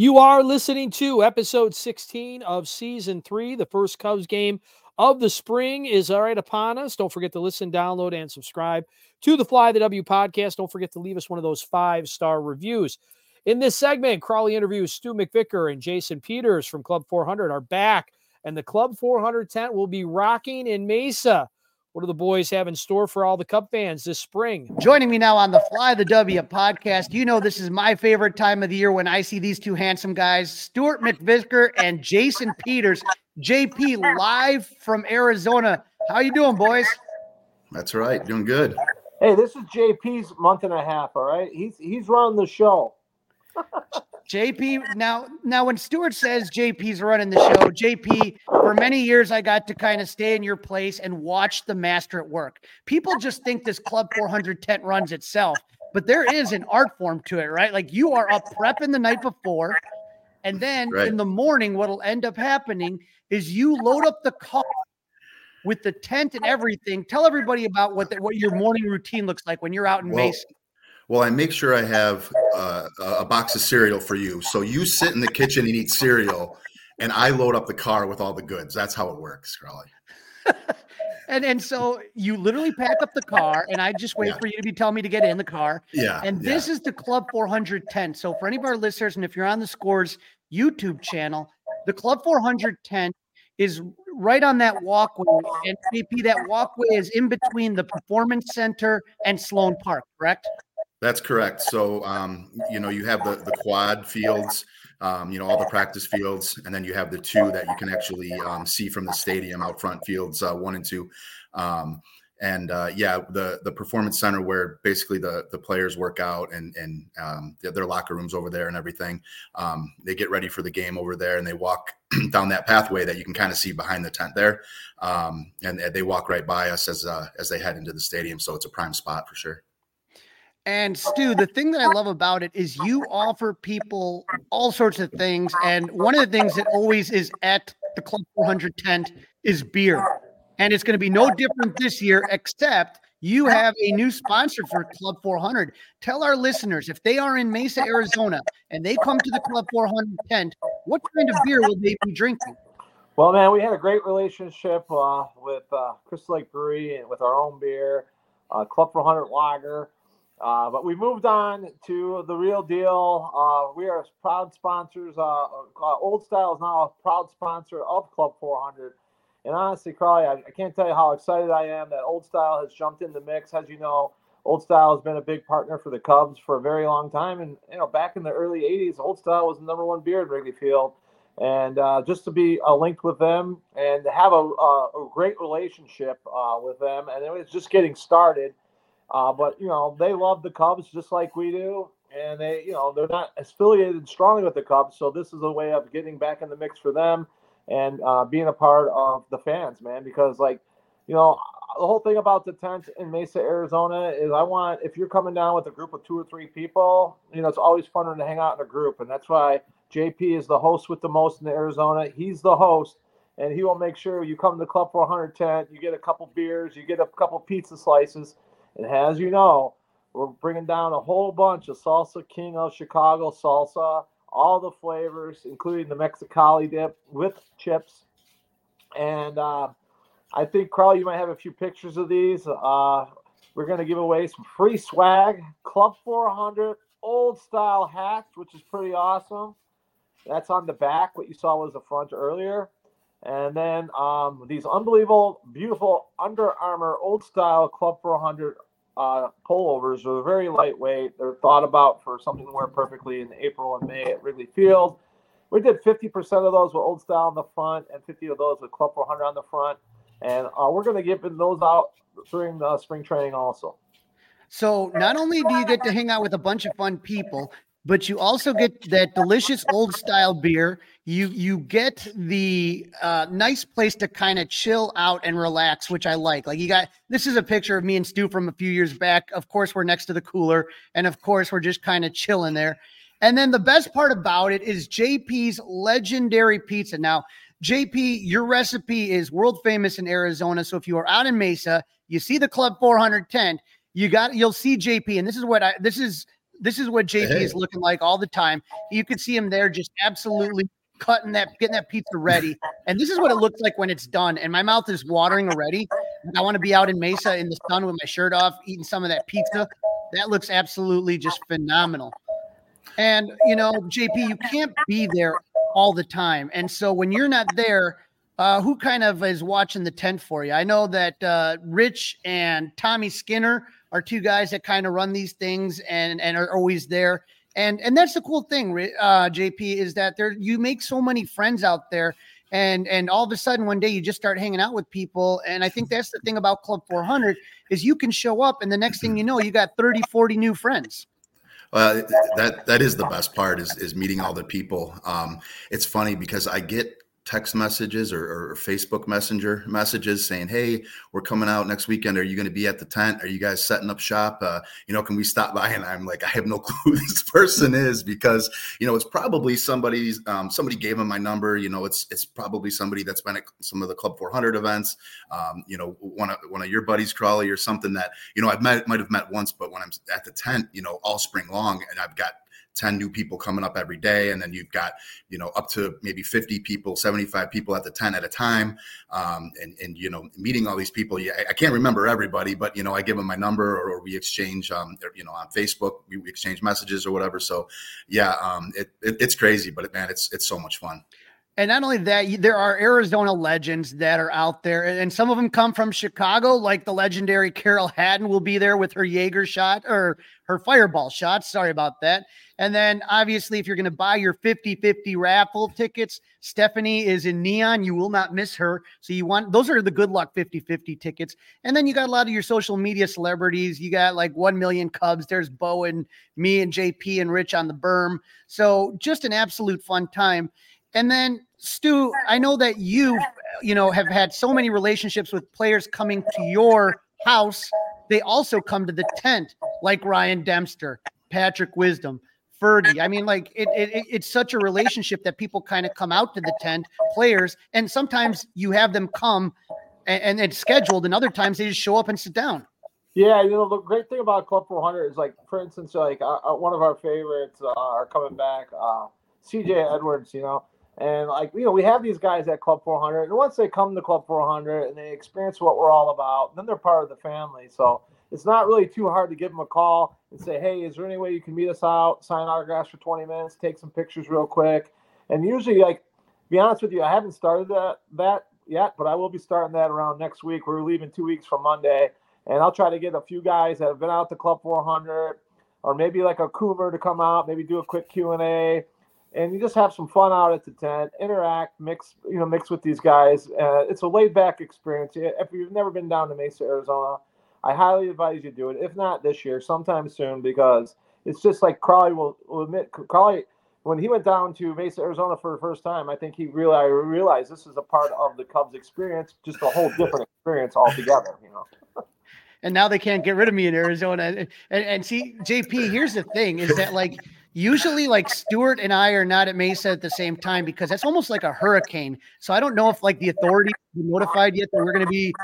You are listening to episode 16 of season three. The first Cubs game of the spring is right upon us. Don't forget to listen, download, and subscribe to the Fly the W podcast. Don't forget to leave us one of those five star reviews. In this segment, Crawly interviews Stu McVicar and Jason Peters from Club 400 are back, and the Club 400 tent will be rocking in Mesa. What do the boys have in store for all the Cub fans this spring? Joining me now on the Fly the W podcast. You know, this is my favorite time of the year when I see these two handsome guys, Stewart McVicar and Jason Peters. JP live from Arizona. How you doing, boys? That's right. Doing good. Hey, this is JP's month and a half. All right, he's he's running the show. JP, now now when Stewart says JP's running the show, JP, for many years I got to kind of stay in your place and watch the master at work. People just think this Club 400 tent runs itself, but there is an art form to it, right? Like you are up prepping the night before, and then Right. in the morning, what'll end up happening is you load up the car with the tent and everything. Tell everybody about what the, what your morning routine looks like when you're out in Well, Mesa. Well, I make sure I have uh, a box of cereal for you. So you sit in the kitchen and eat cereal, and I load up the car with all the goods. That's how it works, Crawly. And and so you literally pack up the car, and I just wait Yeah. for you to be telling me to get in the car. Yeah. And yeah. this is the Club 410. So for any of our listeners, and if you're on the Scores YouTube channel, the Club 410 is right on that walkway. And JP, that walkway is in between the Performance Center and Sloan Park, correct? That's correct. So, um, you know, you have the, the quad fields, um, you know, all the practice fields, and then you have the two that you can actually um, see from the stadium out front fields uh, one and two. Um, and uh, yeah, the the performance center where basically the the players work out and and um, their, locker rooms over there and everything. Um, they get ready for the game over there, and they walk down that pathway that you can kind of see behind the tent there. Um, and they walk right by us as uh, as they head into the stadium. So it's a prime spot for sure. And Stu, the thing that I love about it is you offer people all sorts of things. And one of the things that always is at the Club 400 tent is beer. And it's going to be no different this year, except you have a new sponsor for Club 400. Tell our listeners if they are in Mesa, Arizona, and they come to the Club 400 tent, what kind of beer will they be drinking? Well, man, we had a great relationship uh, with uh, Crystal Lake Brewery and with our own beer, uh, Club 400 Lager. Uh, but we moved on to the real deal. Uh, we are proud sponsors. Uh, uh, Old Style is now a proud sponsor of Club 400. And honestly, Crawley, I, I can't tell you how excited I am that Old Style has jumped in the mix. As you know, Old Style has been a big partner for the Cubs for a very long time. And, you know, back in the early 80s, Old Style was the number one beer in Wrigley Field. And uh, just to be uh, linked with them and to have a, a, great relationship with them. And it was just getting started. Uh, but, you know, they love the Cubs just like we do. And they, you know, they're not affiliated strongly with the Cubs. So this is a way of getting back in the mix for them and uh, being a part of the fans, man. Because, like, you know, the whole thing about the tent in Mesa, Arizona is I want, if you're coming down with a group of two or three people, you know, it's always funner to hang out in a group. And that's why JP is the host with the most in Arizona. He's the host. And he will make sure you come to Club 400 tent, you get a couple beers, you get a couple pizza slices. And as you know, we're bringing down a whole bunch of Salsa King of Chicago salsa, all the flavors, including the Mexicali dip with chips. And uh, I think, Carl, you might have a few pictures of these. Uh, we're going to give away some free swag, Club 400 old style hats, which is pretty awesome. That's on the back. What you saw was the front earlier. And then um, these unbelievable, beautiful Under Armour old style Club 400 uh, pullovers are very lightweight. They're thought about for something to wear perfectly in April and May at Wrigley Field. We did 50% of those with old style on the front and 50 of those with Club 400 on the front. And uh, we're going to give those out during the spring training also. So not only do you get to hang out with a bunch of fun people, but you also get that delicious old style beer. You you get the uh, nice place to kind of chill out and relax, which I like. Like you got this is a picture of me and Stu from a few years back. Of course, we're next to the cooler, and of course, we're just kind of chilling there. And then the best part about it is JP's legendary pizza. Now, JP, your recipe is world famous in Arizona. So if you are out in Mesa, you see the Club 400 tent, you got you'll see JP, and this is what I this is This is what JP Hey. is looking like all the time. You could see him there, just absolutely cutting that, getting that pizza ready. And this is what it looks like when it's done. And my mouth is watering already. I want to be out in Mesa in the sun with my shirt off, eating some of that pizza. That looks absolutely just phenomenal. And you know, JP, you can't be there all the time. And so when you're not there, uh, who kind of is watching the tent for you? I know that uh, Rich and Tommy Skinner are two guys that kind of run these things and and are always there. And and that's the cool thing, uh, JP, is that there you make so many friends out there. And and all of a sudden one day you just start hanging out with people. And I think that's the thing about Club 400 is you can show up and the next thing you know, you got 30, 40 new friends. Uh, that that is the best part is is meeting all the people. Um, it's funny because I get text messages or, or Facebook Messenger messages saying, "Hey, we're coming out next weekend. Are you going to be at the tent? Are you guys setting up shop? Uh, you know, can we stop by?" And I'm like, I have no clue who this person is because you know it's probably somebody's. Um, somebody gave him my number. You know, it's it's probably somebody that's been at some of the Club 400 events. Um, you know, one of one of your buddies, Crawly, or something that you know I've met might have met once, but when I'm at the tent, you know, all spring long, and I've got 10 new people coming up every day and then you've got you know up to maybe 50 people 75 people at the tent at a time um, and and you know meeting all these people. Yeah I, can't remember everybody but you know i give them my number or, or we exchange um, you know on facebook we, we exchange messages or whatever. So yeah um, it, it, it's crazy but man it's it's so much fun And not only that, there are Arizona legends that are out there, and some of them come from Chicago, like the legendary Carol Haddon will be there with her Jaeger shot or her fireball shot. Sorry about that. And then obviously, if you're going to buy your 50 50 raffle tickets, Stephanie is in neon. You will not miss her. So you want those are the good luck 50 50 tickets. And then you got a lot of your social media celebrities. You got like 1 million Cubs. There's Bo and me and JP and Rich on the berm. So just an absolute fun time. And then Stu, I know that you, you know, have had so many relationships with players coming to your house. They also come to the tent, like Ryan Dempster, Patrick Wisdom, Fergie. I mean, like it, it it- it's such a relationship that people kind of come out to the tent, players, and sometimes you have them come and, and it's scheduled, and other times they just show up and sit down. Yeah, you know the great thing about Club 400 is like, for instance, like uh, uh, one of our favorites uh, are coming back, uh, CJ Edwards. You know, and like you know we have these guys at Club 400, and once they come to Club 400 and they experience what we're all about, then they're part of the family. So it's not really too hard to give them a call and say, hey, is there any way you can meet us out, sign autographs for 20 minutes, take some pictures real quick, and usually like. Be honest with you, I haven't started that that yet, but I will be starting that around next week. We're leaving two weeks from Monday, and I'll try to get a few guys that have been out to Club 400, or maybe like a Coomer to come out, maybe do a quick Q and A, and you just have some fun out at the tent, interact, mix, you know, mix with these guys. Uh, it's a laid back experience. If you've never been down to Mesa, Arizona, I highly advise you do it. If not this year, sometime soon, because it's just like Crawly will, will admit. Crawly, when he went down to Mesa, Arizona for the first time, I think he realized realized this is a part of the Cubs experience, just a whole different experience altogether. You know. and now they can't get rid of me in Arizona. And, and, and see, JP, here's the thing is that like usually like Stewart and I are not at Mesa at the same time because that's almost like a hurricane. So I don't know if like the authorities have notified yet that we're going to be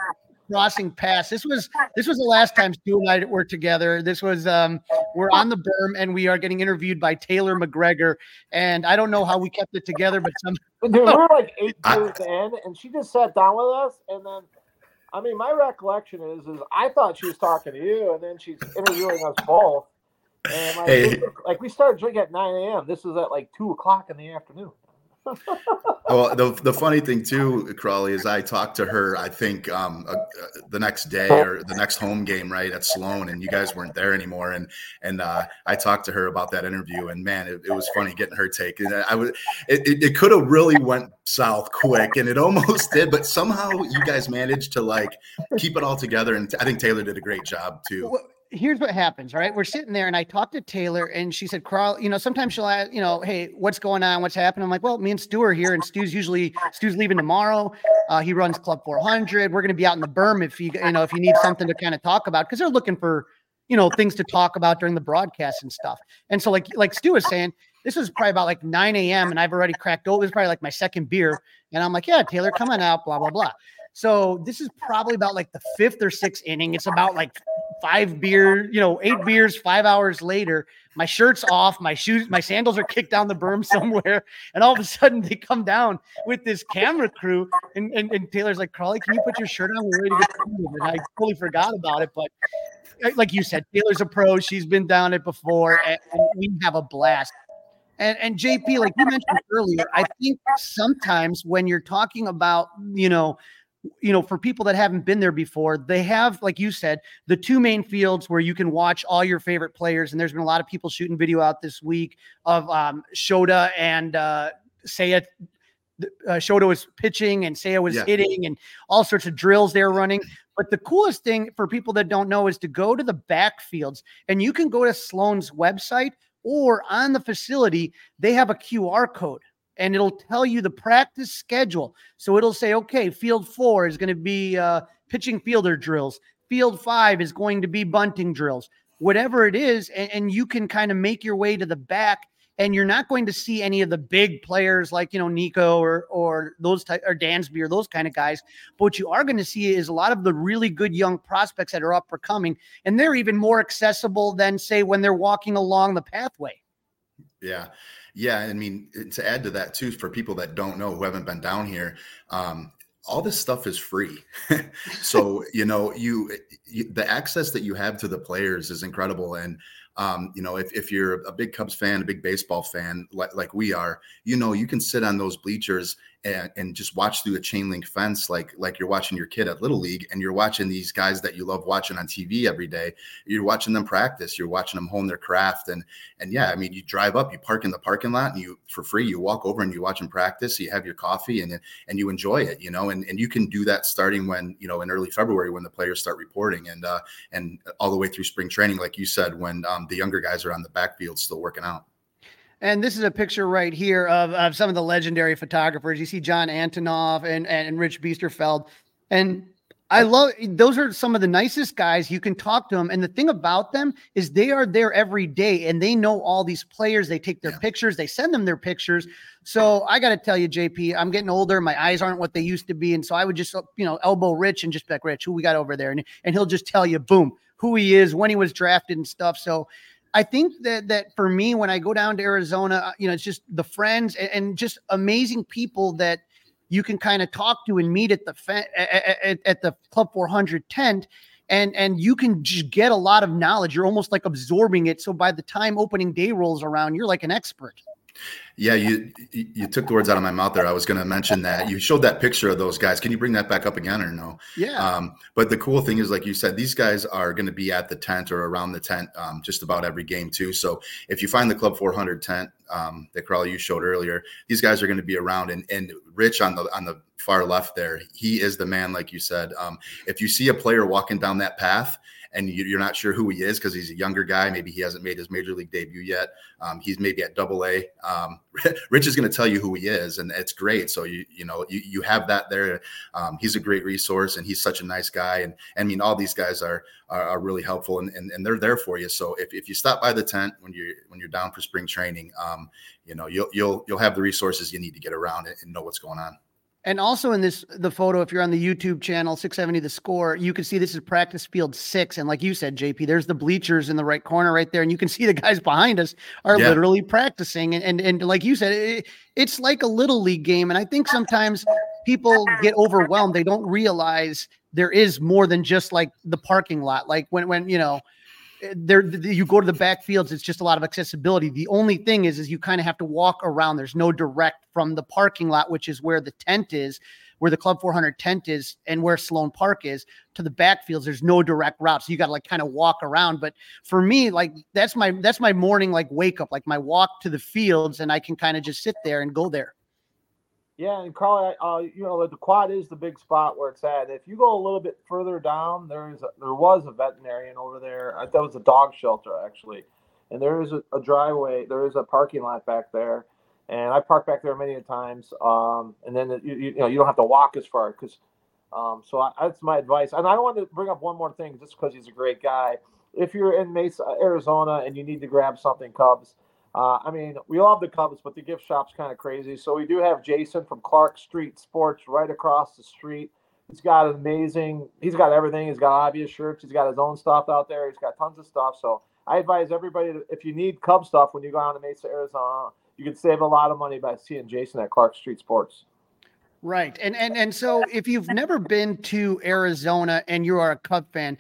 crossing paths. This was this was the last time Stu and I were together. This was um we're on the berm and we are getting interviewed by Taylor McGregor. And I don't know how we kept it together, but some But dude, we were like eight I- years in, and she just sat down with us, and then, I mean, my recollection is, is I thought she was talking to you, and then she's interviewing us both, and like, Hey. like we started drinking at nine a.m. This was at like two o'clock in the afternoon. Well, the, the funny thing too, Crawly, is I talked to her. I think um, uh, uh, the next day or the next home game, right at Sloan, and you guys weren't there anymore. And and uh, I talked to her about that interview, and man, it, it was funny getting her take. And I was, it, it, it could have really went south quick, and it almost did, but somehow you guys managed to like keep it all together. And I think Taylor did a great job too. Here's what happens, right? We're sitting there and I talked to Taylor and she said, Carl, you know, sometimes she'll ask, you know, hey, what's going on? What's happening? I'm like, well, me and Stu are here and Stu's usually, Stu's leaving tomorrow. Uh, he runs Club 400. We're going to be out in the berm if you, you know, if you need something to kind of talk about because they're looking for, you know, things to talk about during the broadcast and stuff. And so, like, like Stu was saying, this was probably about like 9 a.m. and I've already cracked open. It was probably like my second beer. And I'm like, yeah, Taylor, come on out, blah, blah, blah. So this is probably about like the fifth or sixth inning. It's about like five beer, you know, eight beers, five hours later, my shirt's off, my shoes, my sandals are kicked down the berm somewhere, and all of a sudden they come down with this camera crew, and and, and Taylor's like, Crawly, can you put your shirt on? We're ready to get And I totally forgot about it, but eh, like you said, Taylor's a pro. She's been down it before, and, and we have a blast. And, and JP, like you mentioned earlier, I think sometimes when you're talking about, you know, you know, for people that haven't been there before, they have, like you said, the two main fields where you can watch all your favorite players. And there's been a lot of people shooting video out this week of um, Shota and uh, Seiya. Uh, Shota was pitching and Seiya was yeah. hitting and all sorts of drills they're running. But the coolest thing for people that don't know is to go to the backfields and you can go to Sloan's website or on the facility, they have a QR code and it'll tell you the practice schedule. So it'll say, okay, field four is going to be uh, pitching fielder drills, field five is going to be bunting drills, whatever it is. And, and you can kind of make your way to the back. And you're not going to see any of the big players like you know Nico or or those type or Dansby or those kind of guys. But what you are going to see is a lot of the really good young prospects that are up for coming, and they're even more accessible than say when they're walking along the pathway. Yeah. Yeah, I mean, to add to that too, for people that don't know who haven't been down here, um, all this stuff is free. so you know, you, you, the access that you have to the players is incredible, and um, you know, if, if you're a big Cubs fan, a big baseball fan, like, like we are, you know, you can sit on those bleachers and, and just watch through a chain link fence like like you're watching your kid at little league and you're watching these guys that you love watching on tv every day you're watching them practice you're watching them hone their craft. And and yeah i mean you drive up you park in the parking lot and you for free you walk over and you watch them practice you have your coffee and and you enjoy it you know and and you can do that starting when you know in early february when the players start reporting and uh and all the way through spring training like you said when um, the younger guys are on the backfield still working out and this is a picture right here of, of some of the legendary photographers. You see John Antonoff and, and Rich Biesterfeld. And I love those are some of the nicest guys. You can talk to them. And the thing about them is they are there every day and they know all these players. They take their yeah. pictures, they send them their pictures. So I got to tell you, JP, I'm getting older. My eyes aren't what they used to be. And so I would just, you know, elbow Rich and just be like, Rich, who we got over there? And, and he'll just tell you, boom, who he is, when he was drafted and stuff. So I think that that for me, when I go down to Arizona, uh, you know, it's just the friends and, and just amazing people that you can kind of talk to and meet at the fe- at, at, the Club 400 tent, and and you can just get a lot of knowledge. You're almost like absorbing it. So by the time opening day rolls around, you're like an expert. Yeah, you you took the words out of my mouth there. I was going to mention that you showed that picture of those guys. Can you bring that back up again or no? Yeah. Um, but the cool thing is, like you said, these guys are going to be at the tent or around the tent um, just about every game too. So if you find the Club 400 tent um, that Carl you showed earlier, these guys are going to be around. And and Rich on the on the far left there, he is the man, like you said. Um, if you see a player walking down that path and you're not sure who he is because he's a younger guy. Maybe he hasn't made his major league debut yet. Um, he's maybe at double A. Um, Rich is going to tell you who he is, and it's great. So you you know you, you have that there. Um, he's a great resource, and he's such a nice guy. And, and I mean, all these guys are are, are really helpful, and, and, and they're there for you. So if, if you stop by the tent when you're when you're down for spring training, um, you know you'll you'll you'll have the resources you need to get around and know what's going on. And also in this the photo, if you're on the YouTube channel 670 the score, you can see this is practice field six. And like you said, JP, there's the bleachers in the right corner right there. And you can see the guys behind us are yeah. literally practicing. And, and and like you said, it, it's like a little league game. And I think sometimes people get overwhelmed. They don't realize there is more than just like the parking lot. Like when when you know there you go to the backfields it's just a lot of accessibility. The only thing is is you kind of have to walk around. There's no direct from the parking lot which is where the tent is where the club 400 tent is and where sloan park is to the backfields there's no direct route. So you got to like kind of walk around. But for me like that's my that's my morning like wake up like my walk to the fields and i can kind of just sit there and go there yeah, and Carly, uh, you know, the quad is the big spot where it's at. If you go a little bit further down, there is a, there was a veterinarian over there. That was a dog shelter actually, and there is a, a, driveway. There is a parking lot back there, and I parked back there many times. Um, and then you, you, know you don't have to walk as far because. Um, so I, that's my advice. And I want to bring up one more thing, just because he's a great guy. If you're in Mesa, Arizona, and you need to grab something Cubs, uh, I mean, we love the Cubs, but the gift shop's kind of crazy. So we do have Jason from Clark Street Sports right across the street He's got amazing. He's got everything. He's got obvious shirts. He's got his own stuff out there. He's got tons of stuff. So I advise everybody to, if you need Cub stuff when you go down to Mesa, Arizona, you can save a lot of money by seeing Jason at Clark Street Sports. Right. And and and so if you've never been to Arizona and you are a Cub fan,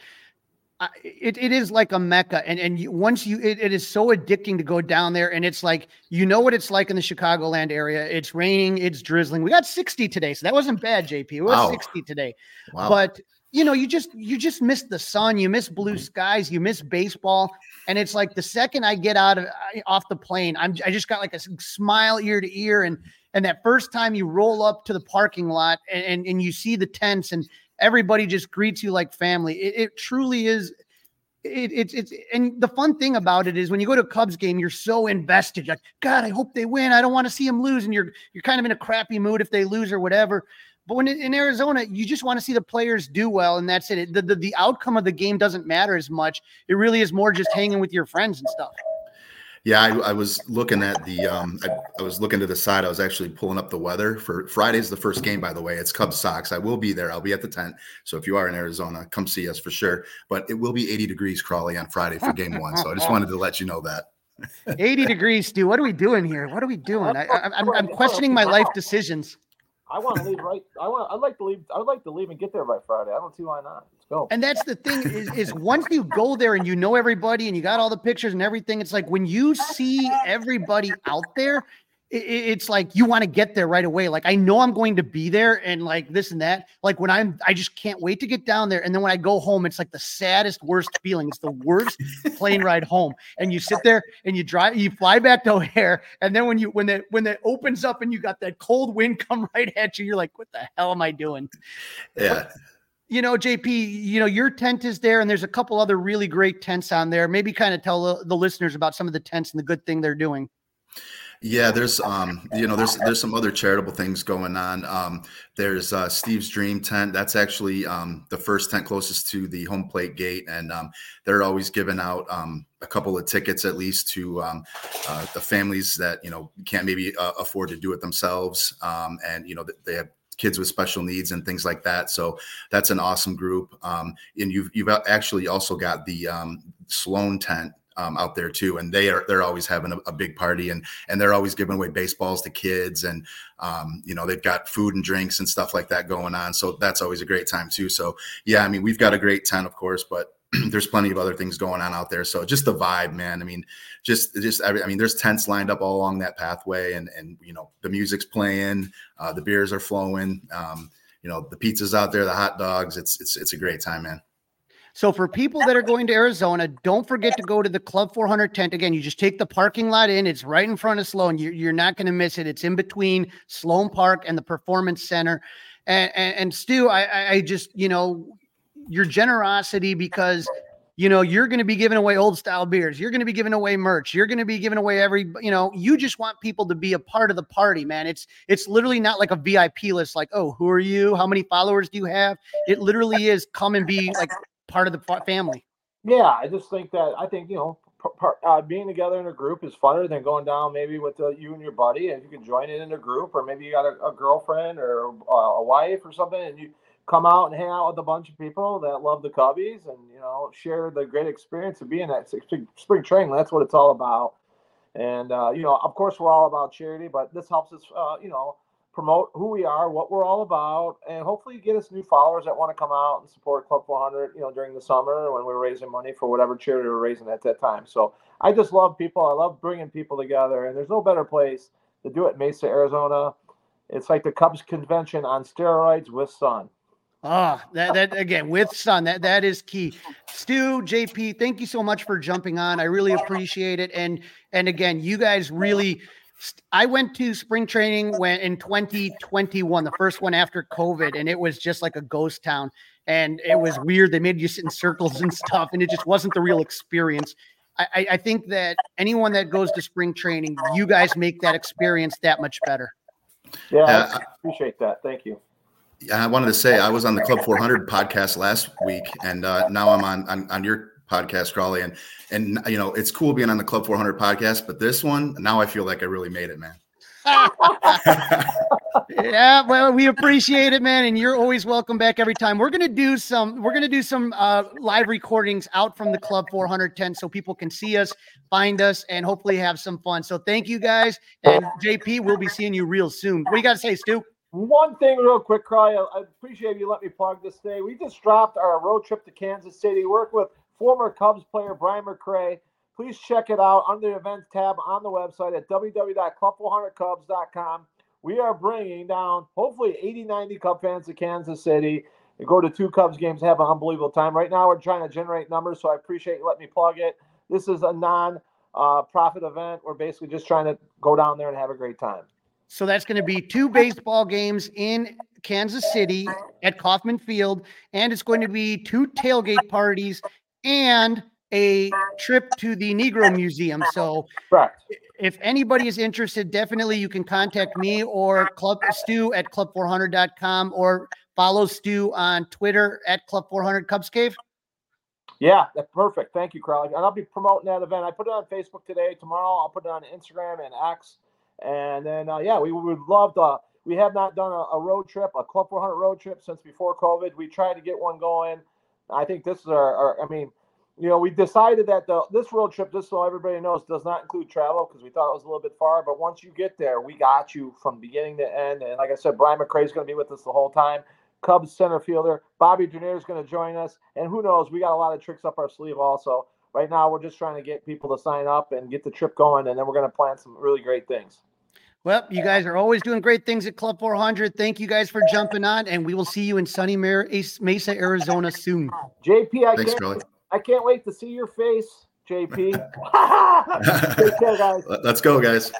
it, it is like a mecca and and you, once you it, it is so addicting to go down there and it's like you know what it's like in the chicagoland area. It's raining it's drizzling. We got 60 today so that wasn't bad jp it was wow. 60 today. Wow. but you know you just you just miss the sun you miss blue mm-hmm. skies you miss baseball and it's like the second i get out of off the plane i'm i just got like a smile ear to ear and and that first time you roll up to the parking lot and and, and you see the tents and everybody just greets you like family. It, it truly is. It, it's it's and the fun thing about it is when you go to a Cubs game, you're so invested. Like, God, I hope they win. I don't want to see them lose, and you're you're kind of in a crappy mood if they lose or whatever. But when in Arizona, you just want to see the players do well, and that's it. The, the, the outcome of the game doesn't matter as much. It really is more just hanging with your friends and stuff. Yeah, I, I, was looking at the. Um, I, I, was looking to the side. I was actually pulling up the weather for Friday's the first game. By the way, it's Cubs Sox. I will be there. I'll be at the tent. So if you are in Arizona, come see us for sure. But it will be 80 degrees, Crawly, on Friday for Game One. So I just wanted to let you know that. 80 degrees, Stu. What are we doing here? What are we doing? I, am questioning my life decisions. I want to leave right. I want. I'd like to leave. I'd like to leave and get there by Friday. I don't see why not. Let's go. And that's the thing is, is once you go there and you know everybody and you got all the pictures and everything, it's like when you see everybody out there, it's like you want to get there right away. Like I know I'm going to be there and like this and that. Like when I'm, I just can't wait to get down there. And then when I go home, it's like the saddest, worst feeling. It's the worst plane ride home. And you sit there and you drive, you fly back to O'Hare, and then when you when that when that opens up and you got that cold wind come right at you, you're like, what the hell am I doing? Yeah. you know, JP, you know, your tent is there, and there's a couple other really great tents on there. Maybe kind of tell the listeners about some of the tents and the good thing they're doing. Yeah, there's um, you know, there's there's some other charitable things going on. Um, there's uh, Steve's Dream Tent. That's actually um, the first tent closest to the home plate gate, and um, they're always giving out um, a couple of tickets at least to um, uh, the families that you know can't maybe uh, afford to do it themselves, um, and you know they have kids with special needs and things like that. So that's an awesome group. Um, and you've you've actually also got the um, Sloan tent um, out there too, and they are they're always having a, a, big party, and and they're always giving away baseballs to kids, and um, you know they've got food and drinks and stuff like that going on. So that's always a great time too. So yeah, I mean we've got a great tent, of course, but there's plenty of other things going on out there. So just the vibe, man. I mean, just just I mean, there's tents lined up all along that pathway, and and you know the music's playing, uh, the beers are flowing, um, you know the pizzas out there, the hot dogs. It's it's it's a great time, man. So for people that are going to Arizona, don't forget to go to the Club 400 tent. Again, you just take the parking lot in. It's right in front of Sloan. You're, you're not going to miss it. It's in between Sloan Park and the Performance Center. And, and, and Stu, I, I just, you know, your generosity because you know you're going to be giving away old style beers you're going to be giving away merch you're going to be giving away every you know you just want people to be a part of the party man it's it's literally not like a vip list like oh who are you how many followers do you have it literally is come and be like part of the family. Yeah, I just think that I think you know part, uh, being together in a group is funner than going down maybe with uh, you and your buddy, and you can join it in a group, or maybe you got a, a girlfriend or uh, a wife or something, and you come out and hang out with a bunch of people that love the Cubbies, and you know share the great experience of being at spring training. That's what it's all about. And uh, you know, of course, we're all about charity, but this helps us, uh, you know, promote who we are, what we're all about, and hopefully get us new followers that want to come out and support Club 400. You know, during the summer when we're raising money for whatever charity we're raising at that time. So I just love people. I love bringing people together, and there's no better place to do it. Mesa, Arizona. It's like the Cubs convention on steroids with sun. Ah, that, that again with sun that that is key. Stu, JP, thank you so much for jumping on. I really appreciate it. And and again, you guys really I went to spring training when in 2021, the first one after COVID, and it was just like a ghost town. And it was weird. They made you sit in circles and stuff, and it just wasn't the real experience. I, I think that anyone that goes to spring training, you guys make that experience that much better. Yeah, uh, I appreciate that. Thank you. I wanted to say I was on the Club 400 podcast last week, and uh, now I'm on, on on your podcast, Crawly, and and you know it's cool being on the Club 400 podcast, but this one now I feel like I really made it, man. yeah, well, we appreciate it, man, and you're always welcome back every time. We're gonna do some, we're gonna do some uh, live recordings out from the Club 410, so people can see us, find us, and hopefully have some fun. So thank you guys, and JP, we'll be seeing you real soon. What do you got to say, Stu? One thing, real quick, Cry. I appreciate you let me plug this day. We just dropped our road trip to Kansas City. Work with former Cubs player Brian McRae. Please check it out under the events tab on the website at www.club400cubs.com. We are bringing down hopefully 80, 90 Cub fans to Kansas City and go to two Cubs games, have an unbelievable time. Right now, we're trying to generate numbers, so I appreciate you letting me plug it. This is a non uh, profit event. We're basically just trying to go down there and have a great time. So that's going to be two baseball games in Kansas City at Kauffman Field, and it's going to be two tailgate parties and a trip to the Negro Museum. So, Correct. if anybody is interested, definitely you can contact me or Club Stu at club400.com or follow Stu on Twitter at Club400 Cubs Cave. Yeah, that's perfect. Thank you, Crawly. And I'll be promoting that event. I put it on Facebook today. Tomorrow, I'll put it on Instagram and X. And then, uh, yeah, we would love to. We have not done a, a, road trip, a Club 400 road trip since before COVID. We tried to get one going. I think this is our, our I mean, you know, we decided that the, this road trip, just so everybody knows, does not include travel because we thought it was a little bit far. But once you get there, we got you from beginning to end. And like I said, Brian McRae is going to be with us the whole time. Cubs center fielder Bobby Dernier is going to join us, and who knows? We got a lot of tricks up our sleeve also. Right now, we're just trying to get people to sign up and get the trip going, and then we're going to plan some really great things. Well, you guys are always doing great things at Club 400. Thank you guys for jumping on, and we will see you in sunny Mesa, Arizona soon. JP, I Thanks, can't, I can't wait to see your face, JP. Take care, guys. Let's go, guys.